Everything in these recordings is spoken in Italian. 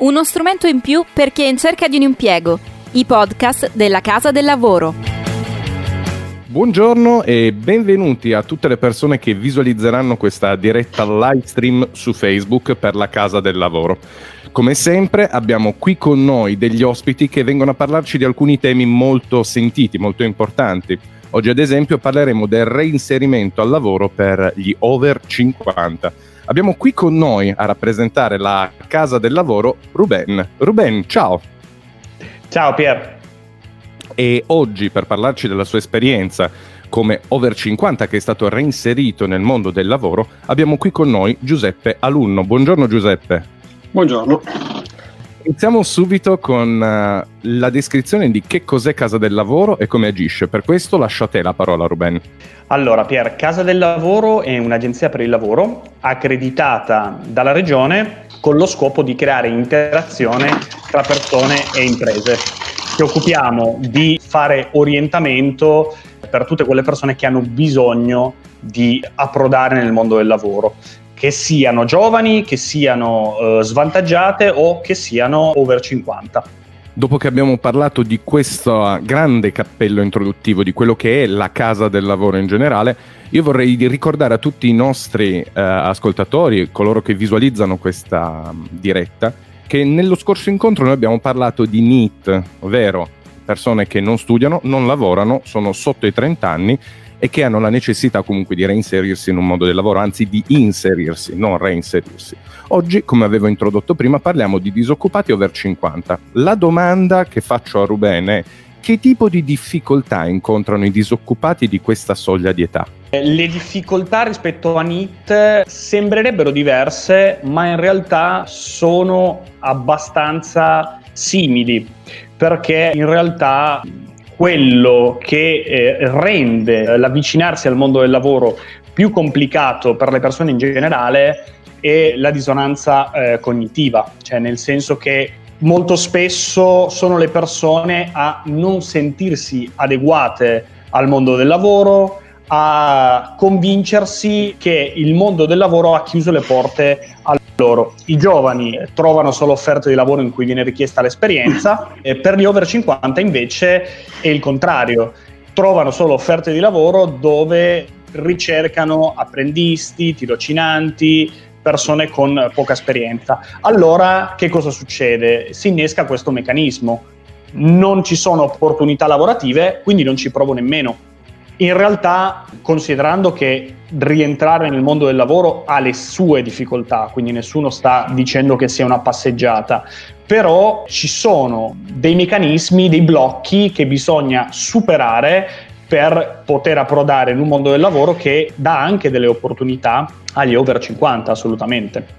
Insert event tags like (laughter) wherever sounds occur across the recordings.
Uno strumento in più per chi è in cerca di un impiego. I podcast della Casa del Lavoro. Buongiorno e benvenuti a tutte le persone che visualizzeranno questa diretta live stream su Facebook per la Casa del Lavoro. Come sempre abbiamo qui con noi degli ospiti che vengono a parlarci di alcuni temi molto sentiti, molto importanti. Oggi ad esempio parleremo del reinserimento al lavoro per gli over 50 Abbiamo qui con noi a rappresentare la Casa del Lavoro Ruben. Ruben, ciao. Ciao Pier. E oggi per parlarci della sua esperienza come over 50 che è stato reinserito nel mondo del lavoro, abbiamo qui con noi Giuseppe Alunno. Buongiorno Giuseppe. Buongiorno. Iniziamo subito con uh, la descrizione di che cos'è Casa del Lavoro e come agisce. Per questo lascio a te la parola, Ruben. Allora, Pier, Casa del Lavoro è un'agenzia per il lavoro accreditata dalla Regione con lo scopo di creare interazione tra persone e imprese. Ci occupiamo di fare orientamento per tutte quelle persone che hanno bisogno di approdare nel mondo del lavoro che siano giovani, che siano eh, svantaggiate o che siano over 50. Dopo che abbiamo parlato di questo grande cappello introduttivo, di quello che è la casa del lavoro in generale, io vorrei ricordare a tutti i nostri eh, ascoltatori, coloro che visualizzano questa um, diretta, che nello scorso incontro noi abbiamo parlato di NEET, ovvero persone che non studiano, non lavorano, sono sotto i 30 anni e che hanno la necessità comunque di reinserirsi in un modo di lavoro, anzi di inserirsi, non reinserirsi. Oggi, come avevo introdotto prima, parliamo di disoccupati over 50. La domanda che faccio a Ruben è che tipo di difficoltà incontrano i disoccupati di questa soglia di età? Le difficoltà rispetto a NIT sembrerebbero diverse, ma in realtà sono abbastanza simili, perché in realtà quello che eh, rende l'avvicinarsi al mondo del lavoro più complicato per le persone in generale è la dissonanza eh, cognitiva, cioè nel senso che molto spesso sono le persone a non sentirsi adeguate al mondo del lavoro, a convincersi che il mondo del lavoro ha chiuso le porte a loro. I giovani trovano solo offerte di lavoro in cui viene richiesta l'esperienza, (laughs) e per gli over 50 invece è il contrario. Trovano solo offerte di lavoro dove ricercano apprendisti, tirocinanti, persone con poca esperienza. Allora che cosa succede? Si innesca questo meccanismo. Non ci sono opportunità lavorative, quindi non ci provo nemmeno in realtà, considerando che rientrare nel mondo del lavoro ha le sue difficoltà, quindi nessuno sta dicendo che sia una passeggiata, però ci sono dei meccanismi, dei blocchi che bisogna superare per poter approdare in un mondo del lavoro che dà anche delle opportunità agli over 50, assolutamente.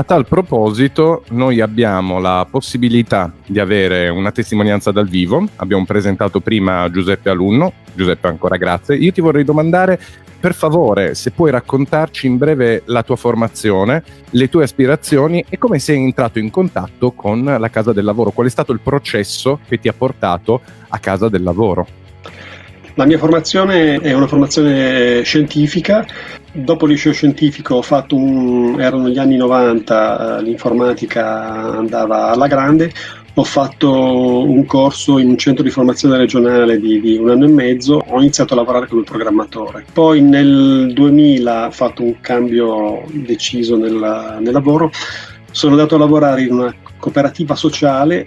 A tal proposito, noi abbiamo la possibilità di avere una testimonianza dal vivo. Abbiamo presentato prima Giuseppe Alunno. Giuseppe, ancora grazie. Io ti vorrei domandare, per favore, se puoi raccontarci in breve la tua formazione, le tue aspirazioni e come sei entrato in contatto con la casa del lavoro. Qual è stato il processo che ti ha portato a casa del lavoro? La mia formazione è una formazione scientifica. Dopo il liceo scientifico ho fatto un, erano gli anni 90, eh, l'informatica andava alla grande, ho fatto un corso in un centro di formazione regionale di, di, un anno e mezzo, ho iniziato a lavorare come programmatore. Poi nel 2000 ho fatto un cambio deciso nel, nel lavoro, sono andato a lavorare in una cooperativa sociale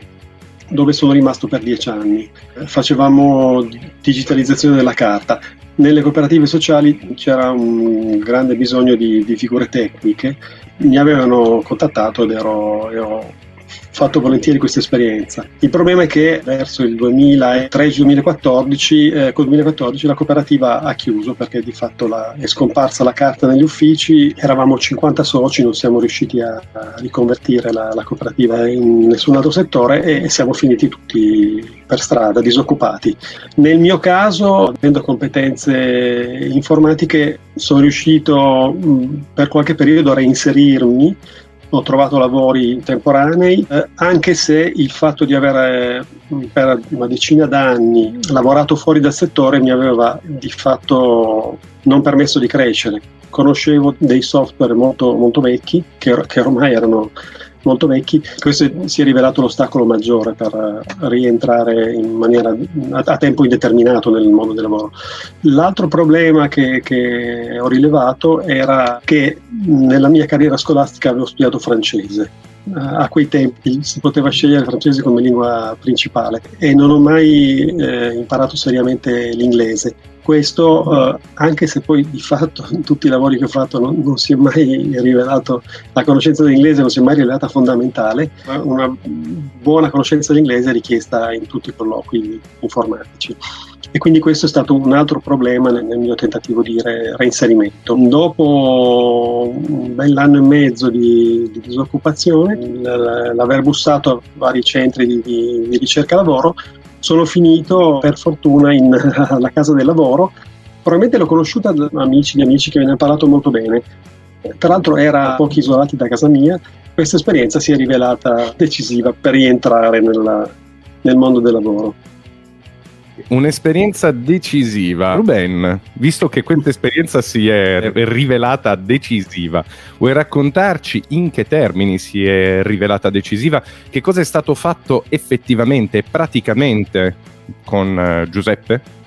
dove sono rimasto per dieci anni. Facevamo digitalizzazione della carta. Nelle cooperative sociali c'era un grande bisogno di, di figure tecniche, mi avevano contattato ed ero, ero fatto volentieri questa esperienza. Il problema è che verso il 2013-2014, eh, 2014 la cooperativa ha chiuso perché di fatto la, è scomparsa la carta negli uffici, eravamo 50 soci, non siamo riusciti a, a riconvertire la, la, cooperativa in nessun altro settore e, e siamo finiti tutti per strada, disoccupati. Nel mio caso, avendo competenze informatiche, sono riuscito mh, per qualche periodo a reinserirmi ho trovato lavori temporanei, eh, anche se il fatto di avere per una decina d'anni lavorato fuori dal settore mi aveva di fatto non permesso di crescere. Conoscevo dei software molto, molto vecchi che, che ormai erano molto vecchi, questo si è rivelato l'ostacolo maggiore per rientrare in maniera a, tempo indeterminato nel mondo del lavoro. L'altro problema che, che ho rilevato era che nella mia carriera scolastica avevo studiato francese a quei tempi si poteva scegliere il francese come lingua principale e non ho mai eh, imparato seriamente l'inglese. Questo, eh, anche se poi di fatto in tutti i lavori che ho fatto non, non, si è mai rivelato, la conoscenza dell'inglese non si è mai rivelata fondamentale, una buona conoscenza dell'inglese è richiesta in tutti i colloqui informatici e quindi questo è stato un altro problema nel, nel mio tentativo di re, reinserimento. Dopo un bell'anno e mezzo di, di disoccupazione, l'aver bussato a vari centri di, di, di ricerca lavoro, sono finito per fortuna in, (laughs) alla casa del lavoro. Probabilmente l'ho conosciuta da amici di amici che me ne hanno parlato molto bene. Tra l'altro era pochi isolati da casa mia. Questa esperienza si è rivelata decisiva per rientrare nella, nel mondo del lavoro. Un'esperienza decisiva. Ruben, visto che questa esperienza si è rivelata decisiva, vuoi raccontarci in che termini si è rivelata decisiva? Che cosa è stato fatto effettivamente, praticamente con uh, Giuseppe?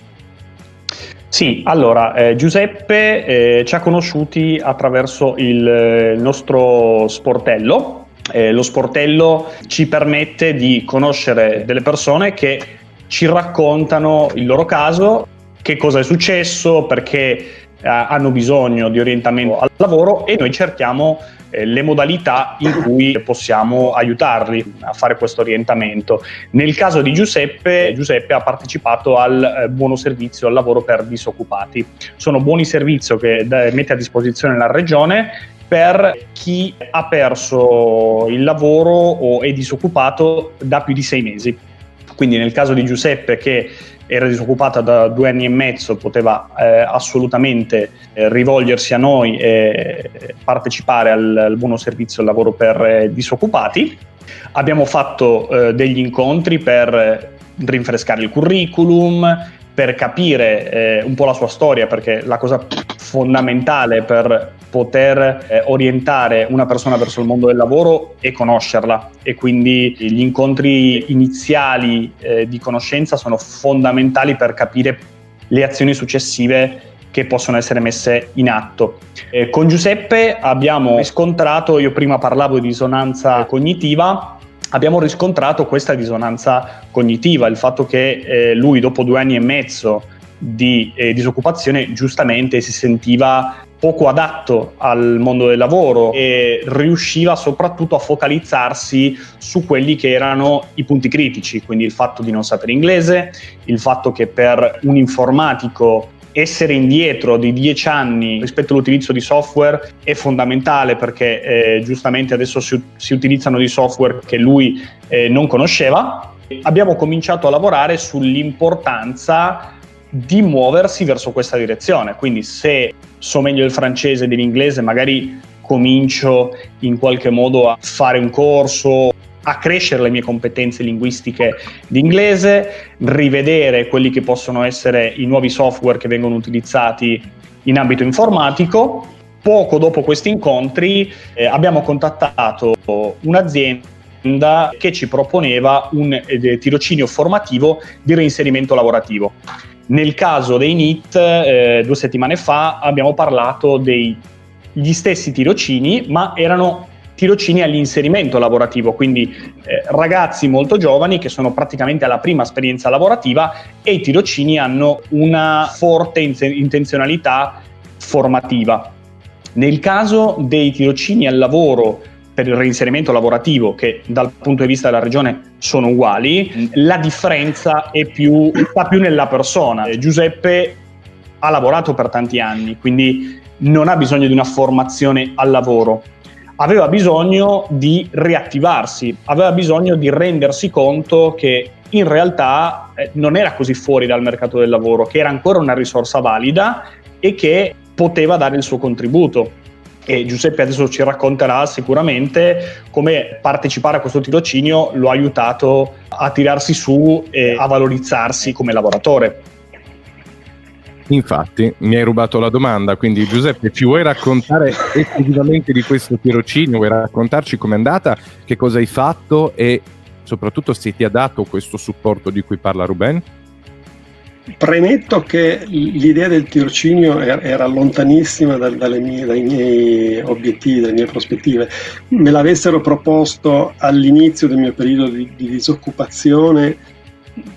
Sì, allora eh, Giuseppe eh, ci ha conosciuti attraverso il, il nostro sportello. Eh, lo sportello ci permette di conoscere delle persone che ci raccontano il loro caso, che cosa è successo, perché eh, hanno bisogno di orientamento al lavoro e noi cerchiamo eh, le modalità in cui possiamo aiutarli a fare questo orientamento. Nel caso di Giuseppe, Giuseppe ha partecipato al eh, buono servizio al lavoro per disoccupati. Sono buoni servizi che mette a disposizione la regione per chi ha perso il lavoro o è disoccupato da più di sei mesi. Quindi nel caso di Giuseppe che era disoccupata da due anni e mezzo, poteva eh, assolutamente eh, rivolgersi a noi e partecipare al, al buono servizio al lavoro per eh, disoccupati. Abbiamo fatto eh, degli incontri per rinfrescare il curriculum, per capire eh, un po' la sua storia, perché la cosa fondamentale per poter eh, orientare una persona verso il mondo del lavoro è conoscerla e quindi gli incontri iniziali eh, di conoscenza sono fondamentali per capire le azioni successive che possono essere messe in atto. Eh, con Giuseppe abbiamo riscontrato, io prima parlavo di risonanza cognitiva, abbiamo riscontrato questa disonanza cognitiva, il fatto che eh, lui dopo due anni e mezzo di eh, disoccupazione giustamente si sentiva poco adatto al mondo del lavoro e riusciva soprattutto a focalizzarsi su quelli che erano i punti critici, quindi il fatto di non sapere inglese, il fatto che per un informatico essere indietro di dieci anni rispetto all'utilizzo di software è fondamentale perché eh, giustamente adesso si, si, utilizzano di software che lui eh, non conosceva. Abbiamo cominciato a lavorare sull'importanza di muoversi verso questa direzione. Quindi se so meglio il francese dell'inglese, magari comincio in qualche modo a fare un corso, a crescere le mie competenze linguistiche di inglese, rivedere quelli che possono essere i nuovi software che vengono utilizzati in ambito informatico. Poco dopo questi incontri eh, abbiamo contattato un'azienda che ci proponeva un eh, tirocinio formativo di reinserimento lavorativo. Nel caso dei NIT, eh, due settimane fa abbiamo parlato degli stessi tirocini, ma erano tirocini all'inserimento lavorativo, quindi eh, ragazzi molto giovani che sono praticamente alla prima esperienza lavorativa e i tirocini hanno una forte intenzionalità formativa. Nel caso dei tirocini al lavoro per il reinserimento lavorativo, che dal punto di vista della regione sono uguali, la differenza è più, sta più nella persona. Giuseppe ha lavorato per tanti anni, quindi non ha bisogno di una formazione al lavoro. Aveva bisogno di riattivarsi, aveva bisogno di rendersi conto che in realtà eh, non era così fuori dal mercato del lavoro, che era ancora una risorsa valida e che poteva dare il suo contributo e Giuseppe adesso ci racconterà sicuramente come partecipare a questo tirocinio lo ha aiutato a tirarsi su e a valorizzarsi come lavoratore. Infatti, mi hai rubato la domanda, quindi Giuseppe, ci vuoi raccontare (laughs) esclusivamente di questo tirocinio? Vuoi raccontarci com'è andata, che cosa hai fatto e soprattutto se ti ha dato questo supporto di cui parla Ruben? Premetto che l'idea del tirocinio era lontanissima mie, dai miei obiettivi, dalle mie prospettive. Me l'avessero proposto all'inizio del mio periodo di, di disoccupazione,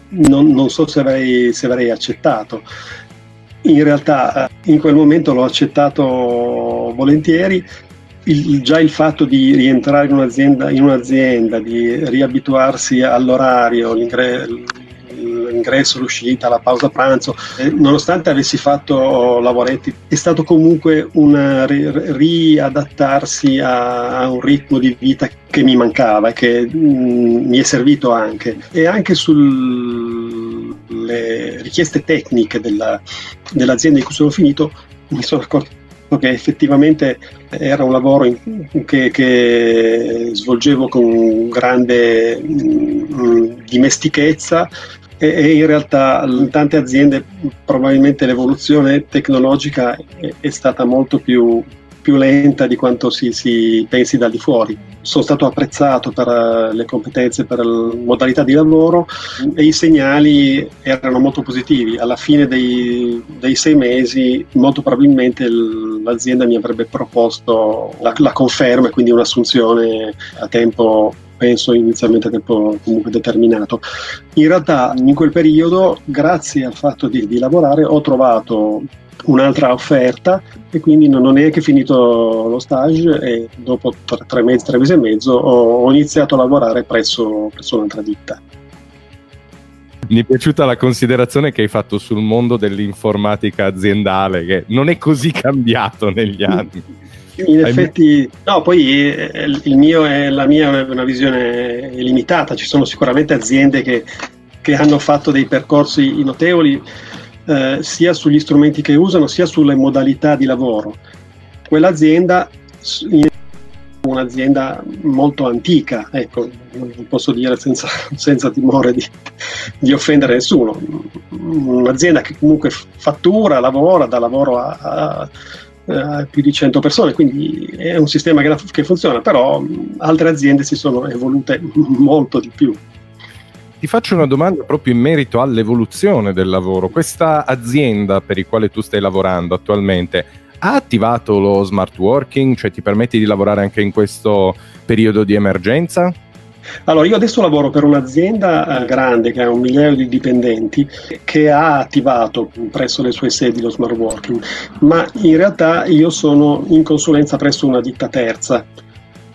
non, non, so se avrei, se avrei accettato. In realtà eh, in quel momento l'ho accettato volentieri il, già il fatto di rientrare in un'azienda, in un'azienda di riabituarsi all'orario, l'ingresso, l'uscita, la pausa pranzo, nonostante avessi fatto lavoretti, è stato comunque un riadattarsi a, a, un ritmo di vita che mi mancava e che mh, mm, mi è servito anche. E anche sulle richieste tecniche della, dell'azienda in cui sono finito mi sono accorto che effettivamente era un lavoro in, che, che, svolgevo con grande mh, mm, dimestichezza e, e, in realtà in tante aziende probabilmente l'evoluzione tecnologica è, è stata molto più, più, lenta di quanto si, si pensi da di fuori. Sono stato apprezzato per eh, le competenze, per le modalità di lavoro e i segnali erano molto positivi. Alla fine dei, dei sei mesi molto probabilmente l'azienda mi avrebbe proposto la, la conferma e quindi un'assunzione a tempo penso inizialmente a tempo comunque determinato. In realtà in quel periodo, grazie al fatto di, di lavorare, ho trovato un'altra offerta e quindi non ho neanche finito lo stage e dopo tre, mesi, tre mesi e mezzo ho, ho iniziato a lavorare presso, presso un'altra ditta. Mi è piaciuta la considerazione che hai fatto sul mondo dell'informatica aziendale, che non è così cambiato negli anni. In effetti, no, poi eh, il mio è, la mia è una visione limitata, ci sono sicuramente aziende che, che hanno fatto dei percorsi notevoli eh, sia sugli strumenti che usano sia sulle modalità di lavoro. Quell'azienda è un'azienda molto antica, ecco, posso dire senza, (laughs) senza timore di, di, offendere nessuno, un'azienda che comunque fattura, lavora, dà lavoro a, a più di 100 persone, quindi è un sistema che, che funziona, però altre aziende si sono evolute (laughs) molto di più. Ti faccio una domanda proprio in merito all'evoluzione del lavoro. Questa azienda per la quale tu stai lavorando attualmente ha attivato lo smart working, cioè ti permette di lavorare anche in questo periodo di emergenza? Allora, io adesso lavoro per un'azienda eh, grande che ha un migliaio di dipendenti che ha attivato presso le sue sedi lo smart working, ma in realtà io sono in consulenza presso una ditta terza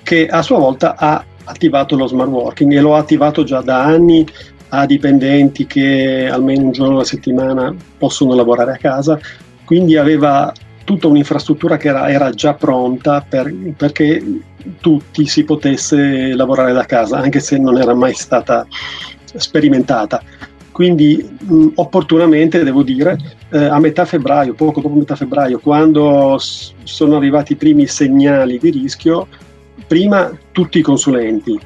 che a sua volta ha attivato lo smart working e lo ha attivato già da anni a dipendenti che almeno un giorno alla settimana possono lavorare a casa, quindi aveva tutta un'infrastruttura che era, era già pronta per, perché tutti si potesse lavorare da casa, anche se non era mai stata sperimentata. Quindi mh, opportunamente, devo dire, eh, a metà febbraio, poco dopo metà febbraio, quando s- sono arrivati i primi segnali di rischio, prima tutti i consulenti,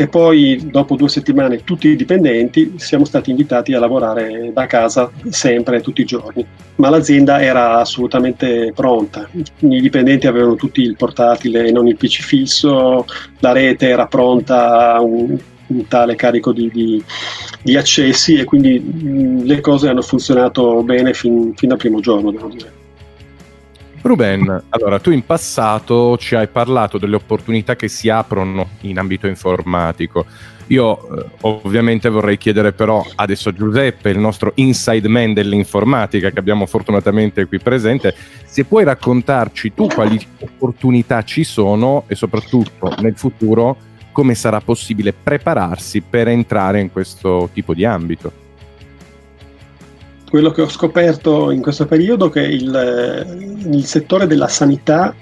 e poi dopo due settimane tutti i dipendenti siamo stati invitati a lavorare da casa sempre, tutti i giorni. Ma l'azienda era assolutamente pronta, i dipendenti avevano tutti il portatile e non il PC fisso, la rete era pronta un, un tale carico di, di, di, accessi e quindi mh, le cose hanno funzionato bene fin, fin dal primo giorno, devo dire. Ruben, allora tu in passato ci hai parlato delle opportunità che si aprono in ambito informatico. Io eh, ovviamente vorrei chiedere però adesso a Giuseppe, il nostro inside man dell'informatica che abbiamo fortunatamente qui presente, se puoi raccontarci tu quali opportunità ci sono e soprattutto nel futuro come sarà possibile prepararsi per entrare in questo tipo di ambito quello che ho scoperto in questo periodo è che il, il settore della sanità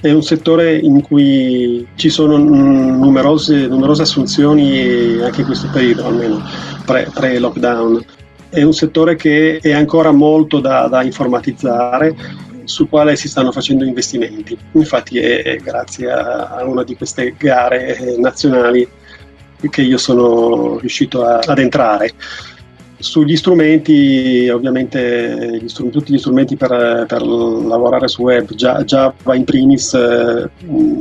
è un settore in cui ci sono numerose, numerose assunzioni anche in questo periodo, almeno pre, pre-lockdown. È un settore che è ancora molto da, da informatizzare, sul quale si stanno facendo investimenti. Infatti è, è grazie a, una di queste gare nazionali che io sono riuscito a, ad entrare. Sugli strumenti, ovviamente gli strumenti, tutti gli strumenti per, per, lavorare su web, Java in primis, eh,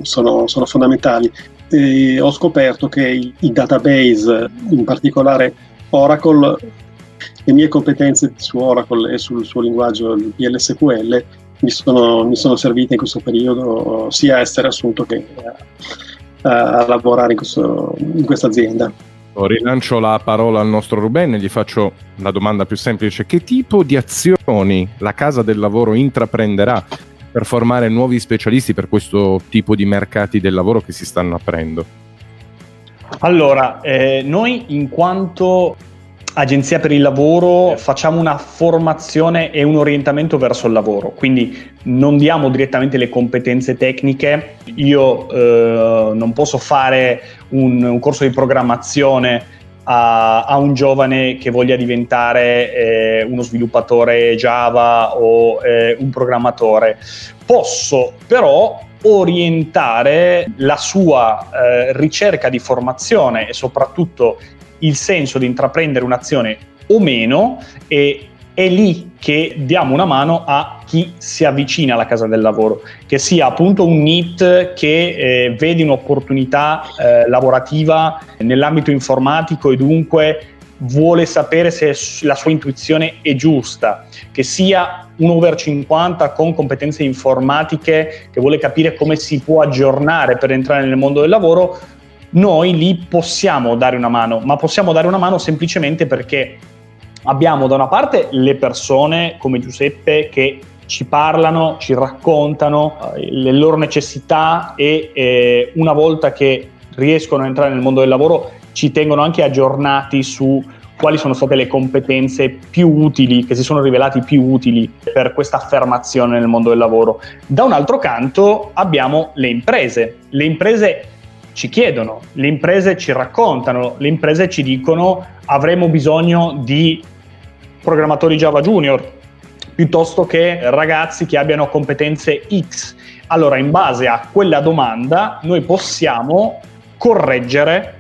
sono, sono, fondamentali. E ho scoperto che i, i database, in particolare Oracle, le mie competenze su Oracle e sul suo linguaggio PLSQL mi sono, mi sono servite in questo periodo sia a essere assunto che a, a lavorare in, questo, in questa azienda. Rilancio la parola al nostro Ruben e gli faccio la domanda più semplice. Che tipo di azioni la Casa del Lavoro intraprenderà per formare nuovi specialisti per questo tipo di mercati del lavoro che si stanno aprendo? Allora, eh, noi in quanto agenzia per il lavoro facciamo una formazione e un orientamento verso il lavoro, quindi non diamo direttamente le competenze tecniche. Io eh, non posso fare un, un, corso di programmazione a, a, un giovane che voglia diventare eh, uno sviluppatore Java o eh, un programmatore. Posso però orientare la sua eh, ricerca di formazione e soprattutto il senso di intraprendere un'azione o meno e è lì che diamo una mano a chi si avvicina alla casa del lavoro, che sia appunto un NIT che eh, vede un'opportunità eh, lavorativa nell'ambito informatico e dunque vuole sapere se la sua intuizione è giusta, che sia un over 50 con competenze informatiche che vuole capire come si può aggiornare per entrare nel mondo del lavoro, noi lì possiamo dare una mano, ma possiamo dare una mano semplicemente perché abbiamo da una parte le persone come Giuseppe che ci parlano, ci raccontano eh, le loro necessità e eh, una volta che riescono a entrare nel mondo del lavoro ci tengono anche aggiornati su quali sono state le competenze più utili, che si sono rivelati più utili per questa affermazione nel mondo del lavoro. Da un altro canto abbiamo le imprese. Le imprese ci chiedono, le imprese ci raccontano, le imprese ci dicono avremo bisogno di programmatori Java Junior piuttosto che ragazzi che abbiano competenze X. Allora, in base a quella domanda, noi possiamo correggere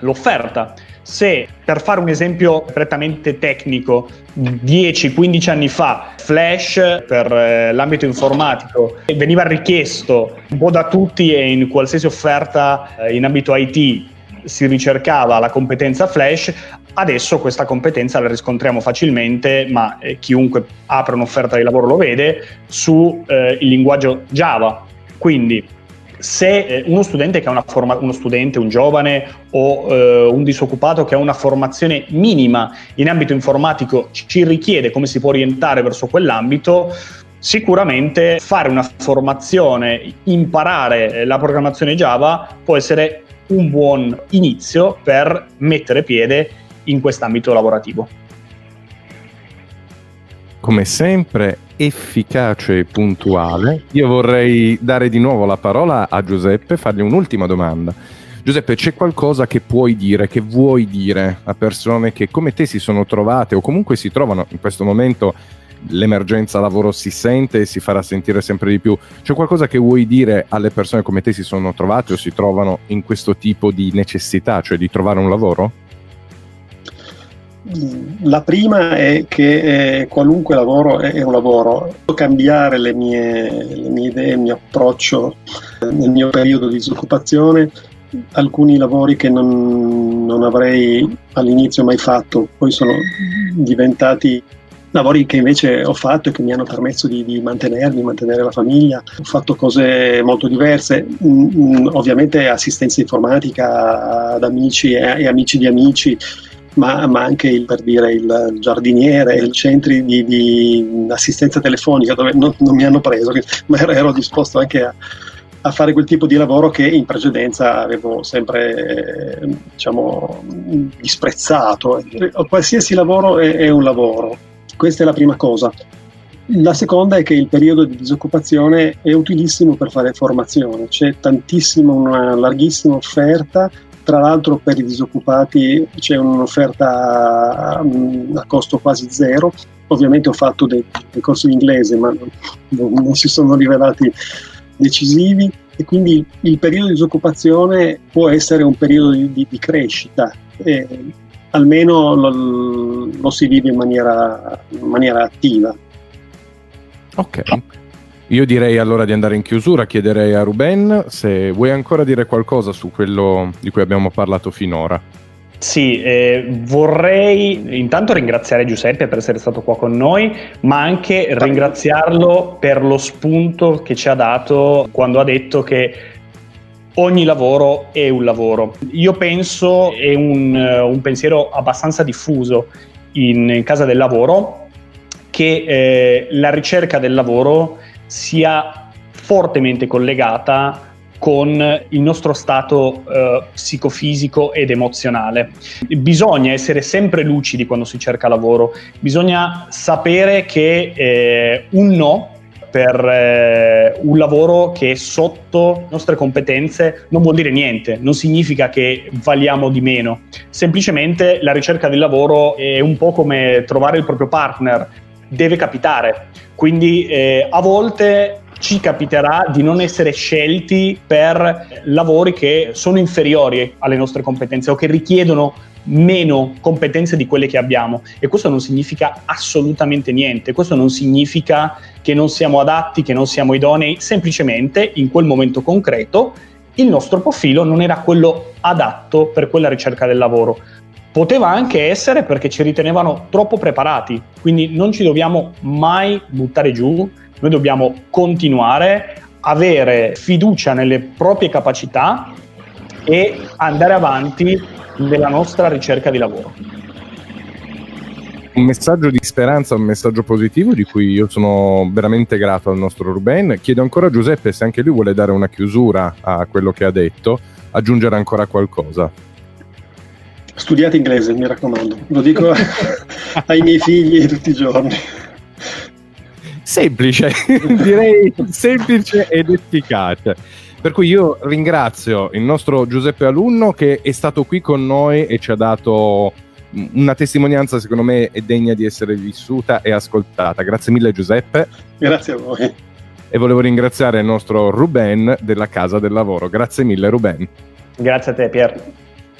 l'offerta se per fare un esempio prettamente tecnico, 10-15 anni fa Flash per eh, l'ambito informatico veniva richiesto un po' da tutti e in qualsiasi offerta eh, in ambito IT si ricercava la competenza Flash, adesso questa competenza la riscontriamo facilmente, ma eh, chiunque apre un'offerta di lavoro lo vede, su eh, linguaggio Java. Quindi se eh, uno studente che ha una forma, uno studente, un giovane o eh, un disoccupato che ha una formazione minima in ambito informatico ci richiede come si può orientare verso quell'ambito, sicuramente fare una formazione, imparare eh, la programmazione Java può essere un buon inizio per mettere piede in quest'ambito lavorativo. Come sempre efficace e puntuale. Io vorrei dare di nuovo la parola a Giuseppe, fargli un'ultima domanda. Giuseppe, c'è qualcosa che puoi dire, che vuoi dire a persone che come te si sono trovate o comunque si trovano in questo momento l'emergenza lavoro si sente e si farà sentire sempre di più. C'è qualcosa che vuoi dire alle persone come te si sono trovate o si trovano in questo tipo di necessità, cioè di trovare un lavoro? La prima è che eh, qualunque lavoro è, un lavoro. Cambiare le mie, le mie idee, il mio approccio eh, nel mio periodo di disoccupazione, alcuni lavori che non, non avrei all'inizio mai fatto, poi sono diventati lavori che invece ho fatto e che mi hanno permesso di, di mantenermi, mantenere la famiglia. Ho fatto cose molto diverse, mm, mm ovviamente assistenza informatica ad amici e, e amici di amici ma, ma, anche il, per dire il giardiniere, i centri di, di assistenza telefonica dove non, non, mi hanno preso, ma ero, ero disposto anche a, a, fare quel tipo di lavoro che in precedenza avevo sempre eh, diciamo, disprezzato. Qualsiasi lavoro è, è un lavoro, questa è la prima cosa. La seconda è che il periodo di disoccupazione è utilissimo per fare formazione, c'è tantissima, una larghissima offerta tra l'altro per i disoccupati c'è un'offerta mm, a costo quasi zero. Ovviamente ho fatto dei, dei corsi in inglese, ma non, non, si sono rivelati decisivi e quindi il periodo di disoccupazione può essere un periodo di, di, di crescita. E almeno lo, lo si vive in maniera, in maniera attiva. Ok. Io direi allora di andare in chiusura, chiederei a Ruben se vuoi ancora dire qualcosa su quello di cui abbiamo parlato finora. Sì, eh, vorrei intanto ringraziare Giuseppe per essere stato qua con noi, ma anche ringraziarlo per lo spunto che ci ha dato quando ha detto che ogni lavoro è un lavoro. Io penso, è un, un pensiero abbastanza diffuso in, in casa del lavoro, che eh, la ricerca del lavoro sia fortemente collegata con il nostro stato eh, psicofisico ed emozionale. Bisogna essere sempre lucidi quando si cerca lavoro, bisogna sapere che eh, un no per eh, un lavoro che è sotto le nostre competenze non vuol dire niente, non significa che valiamo di meno, semplicemente la ricerca del lavoro è un po' come trovare il proprio partner, deve capitare, quindi eh, a volte ci capiterà di non essere scelti per lavori che sono inferiori alle nostre competenze o che richiedono meno competenze di quelle che abbiamo. E questo non significa assolutamente niente, questo non significa che non siamo adatti, che non siamo idonei, semplicemente in quel momento concreto il nostro profilo non era quello adatto per quella ricerca del lavoro. Poteva anche essere perché ci ritenevano troppo preparati, quindi non ci dobbiamo mai buttare giù, noi dobbiamo continuare, avere fiducia nelle proprie capacità e andare avanti nella nostra ricerca di lavoro. Un messaggio di speranza, un messaggio positivo di cui io sono veramente grato al nostro Ruben. Chiedo ancora a Giuseppe se anche lui vuole dare una chiusura a quello che ha detto, aggiungere ancora qualcosa. Studiate inglese, mi raccomando, lo dico (laughs) ai miei figli tutti i giorni. Semplice, (laughs) direi semplice ed efficace. Per cui io ringrazio il nostro Giuseppe Alunno che è stato qui con noi e ci ha dato una testimonianza secondo me è degna di essere vissuta e ascoltata. Grazie mille Giuseppe. Grazie a voi. E volevo ringraziare il nostro Ruben della Casa del Lavoro. Grazie mille Ruben. Grazie a te Pier.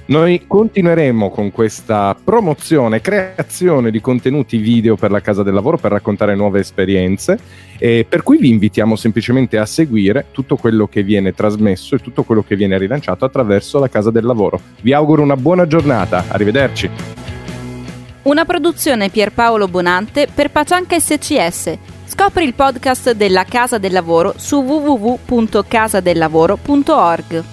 Noi continueremo con questa promozione, creazione di contenuti video per la casa del lavoro per raccontare nuove esperienze, e per cui vi invitiamo semplicemente a seguire tutto quello che viene trasmesso e tutto quello che viene rilanciato attraverso la casa del lavoro. Vi auguro una buona giornata, arrivederci. Una produzione Pierpaolo Bonante per Pacianca SCS. Scopri il podcast della Casa del Lavoro su www.casadellavoro.org.